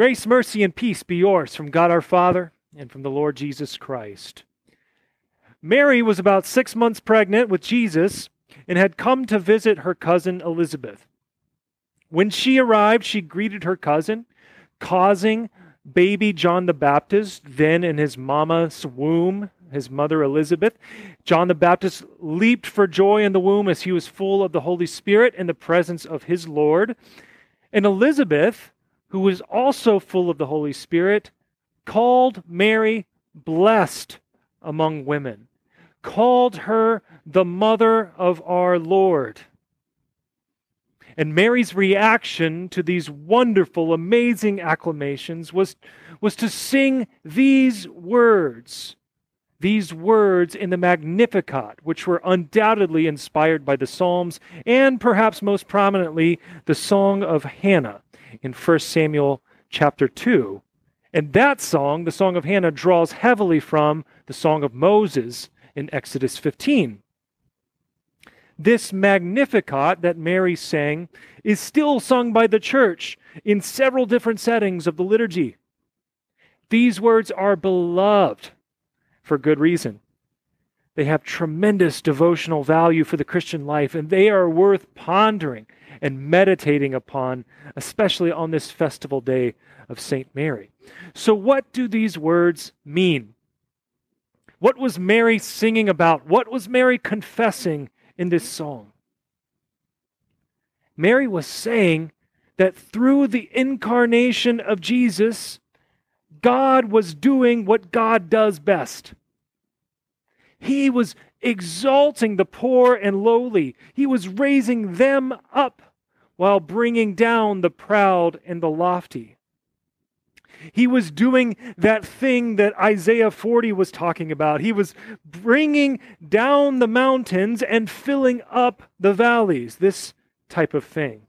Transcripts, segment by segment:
Grace, mercy, and peace be yours from God our Father and from the Lord Jesus Christ. Mary was about six months pregnant with Jesus and had come to visit her cousin Elizabeth. When she arrived, she greeted her cousin, causing baby John the Baptist, then in his mama's womb, his mother Elizabeth. John the Baptist leaped for joy in the womb as he was full of the Holy Spirit in the presence of his Lord. And Elizabeth, who was also full of the Holy Spirit, called Mary blessed among women, called her the mother of our Lord. And Mary's reaction to these wonderful, amazing acclamations was, was to sing these words, these words in the Magnificat, which were undoubtedly inspired by the Psalms and perhaps most prominently the Song of Hannah in 1 Samuel chapter 2. And that song, the Song of Hannah, draws heavily from the Song of Moses in Exodus 15. This Magnificat that Mary sang is still sung by the church in several different settings of the liturgy. These words are beloved for good reason. They have tremendous devotional value for the Christian life, and they are worth pondering and meditating upon, especially on this festival day of St. Mary. So, what do these words mean? What was Mary singing about? What was Mary confessing in this song. Mary was saying that through the incarnation of Jesus, God was doing what God does best. He was exalting the poor and lowly, He was raising them up while bringing down the proud and the lofty. He was doing that thing that Isaiah 40 was talking about. He was bringing down the mountains and filling up the valleys, this type of thing.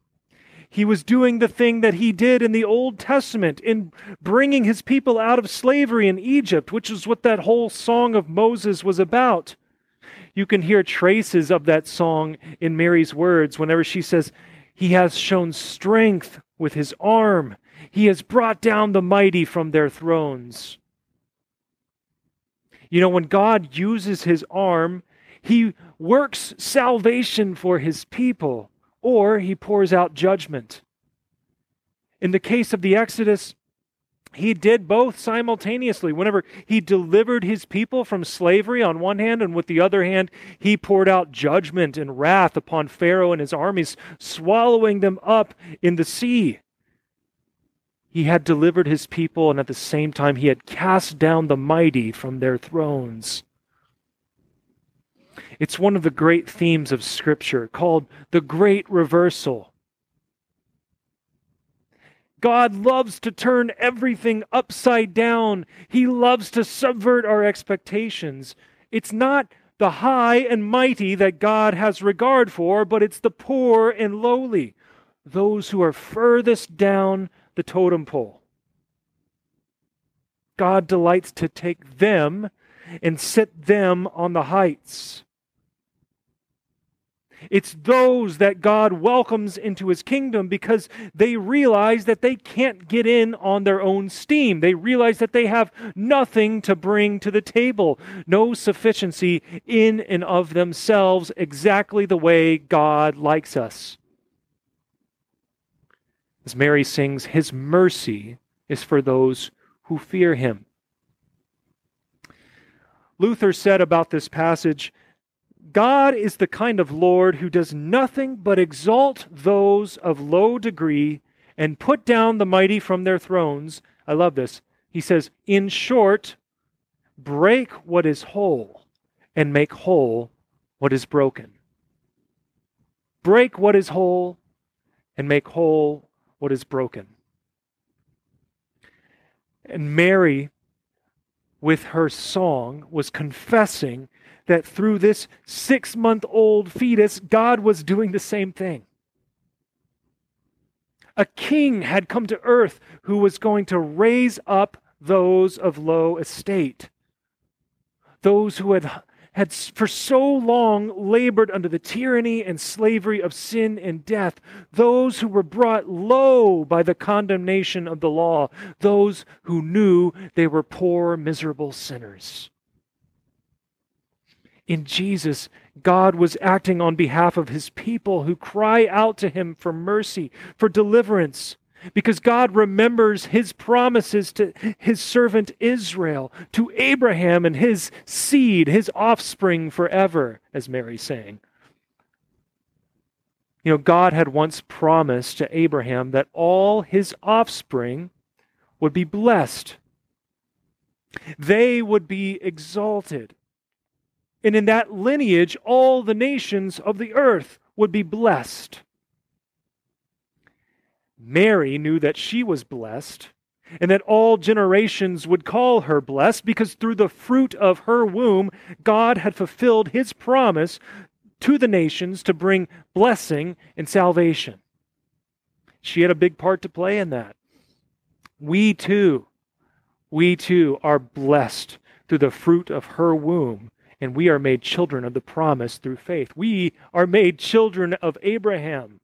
He was doing the thing that he did in the Old Testament in bringing his people out of slavery in Egypt, which is what that whole song of Moses was about. You can hear traces of that song in Mary's words whenever she says, He has shown strength with his arm. He has brought down the mighty from their thrones. You know, when God uses his arm, he works salvation for his people, or he pours out judgment. In the case of the Exodus, he did both simultaneously. Whenever he delivered his people from slavery on one hand, and with the other hand, he poured out judgment and wrath upon Pharaoh and his armies, swallowing them up in the sea. He had delivered his people, and at the same time, he had cast down the mighty from their thrones. It's one of the great themes of Scripture called the Great Reversal. God loves to turn everything upside down. He loves to subvert our expectations. It's not the high and mighty that God has regard for, but it's the poor and lowly, those who are furthest down the totem pole. God delights to take them and set them on the heights. It's those that God welcomes into his kingdom because they realize that they can't get in on their own steam. They realize that they have nothing to bring to the table, no sufficiency in and of themselves, exactly the way God likes us. As Mary sings, His mercy is for those who fear Him. Luther said about this passage God is the kind of Lord who does nothing but exalt those of low degree and put down the mighty from their thrones. I love this. He says, In short, break what is whole and make whole what is broken. Break what is whole and make whole what is broken. And Mary, with her song, was confessing that through this six month old fetus, God was doing the same thing. A king had come to earth who was going to raise up those of low estate, those who had had for so long labored under the tyranny and slavery of sin and death, those who were brought low by the condemnation of the law, those who knew they were poor, miserable sinners. In Jesus, God was acting on behalf of his people who cry out to him for mercy, for deliverance, because God remembers his promises to his servant Israel, to Abraham and his seed, his offspring forever, as Mary sang. You know, God had once promised to Abraham that all his offspring would be blessed. They would be exalted. And in that lineage, all the nations of the earth would be blessed. Mary knew that she was blessed and that all generations would call her blessed because through the fruit of her womb, God had fulfilled his promise to the nations to bring blessing and salvation. She had a big part to play in that. We too, we too are blessed through the fruit of her womb, and we are made children of the promise through faith. We are made children of Abraham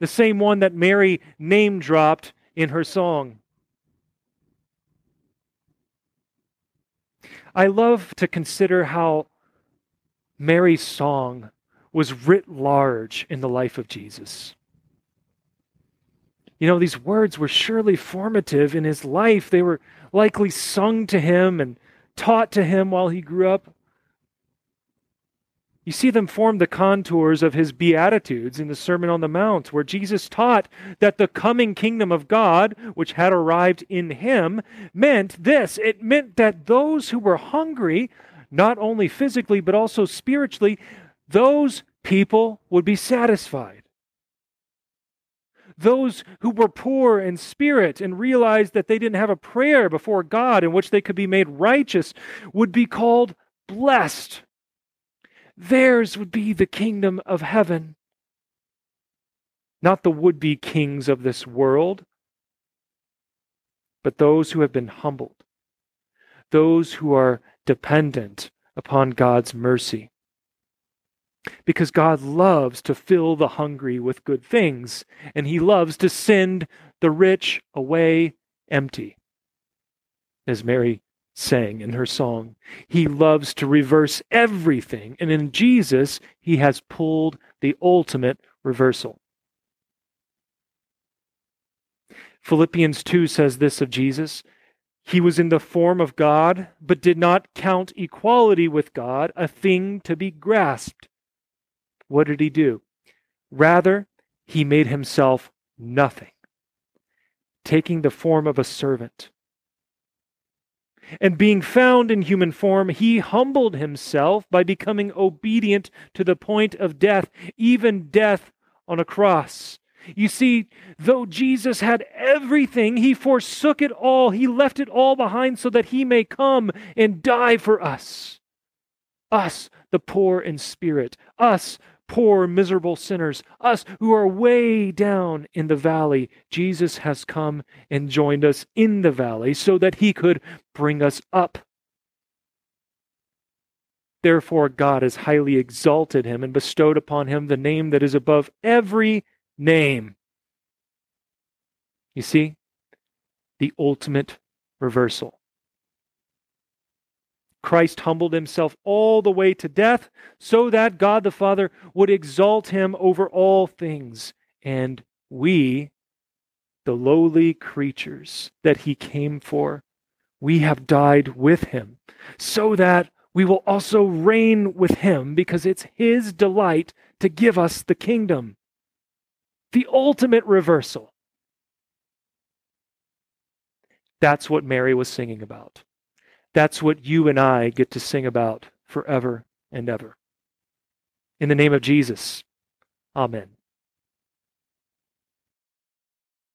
the same one that Mary name dropped in her song. I love to consider how Mary's song was writ large in the life of Jesus. You know, these words were surely formative in his life. They were likely sung to him and taught to him while he grew up. You see them form the contours of his Beatitudes in the Sermon on the Mount, where Jesus taught that the coming kingdom of God, which had arrived in him, meant this it meant that those who were hungry, not only physically, but also spiritually, those people would be satisfied. Those who were poor in spirit and realized that they didn't have a prayer before God in which they could be made righteous would be called blessed Theirs would be the kingdom of heaven. Not the would be kings of this world, but those who have been humbled, those who are dependent upon God's mercy. Because God loves to fill the hungry with good things, and He loves to send the rich away empty. As Mary sang in her song. He loves to reverse everything, and in Jesus, he has pulled the ultimate reversal. Philippians 2 says this of Jesus He was in the form of God, but did not count equality with God a thing to be grasped. What did he do? Rather, he made himself nothing, taking the form of a servant and being found in human form, he humbled himself by becoming obedient to the point of death, even death on a cross. You see, though Jesus had everything, he forsook it all. He left it all behind so that he may come and die for us. Us, the poor in spirit, us poor, miserable sinners, us who are way down in the valley, Jesus has come and joined us in the valley so that he could bring us up. Therefore, God has highly exalted him and bestowed upon him the name that is above every name. You see, the ultimate reversal. Christ humbled himself all the way to death so that God the Father would exalt him over all things. And we, the lowly creatures that he came for, we have died with him so that we will also reign with him because it's his delight to give us the kingdom. The ultimate reversal. That's what Mary was singing about. That's what you and I get to sing about forever and ever. In the name of Jesus, amen.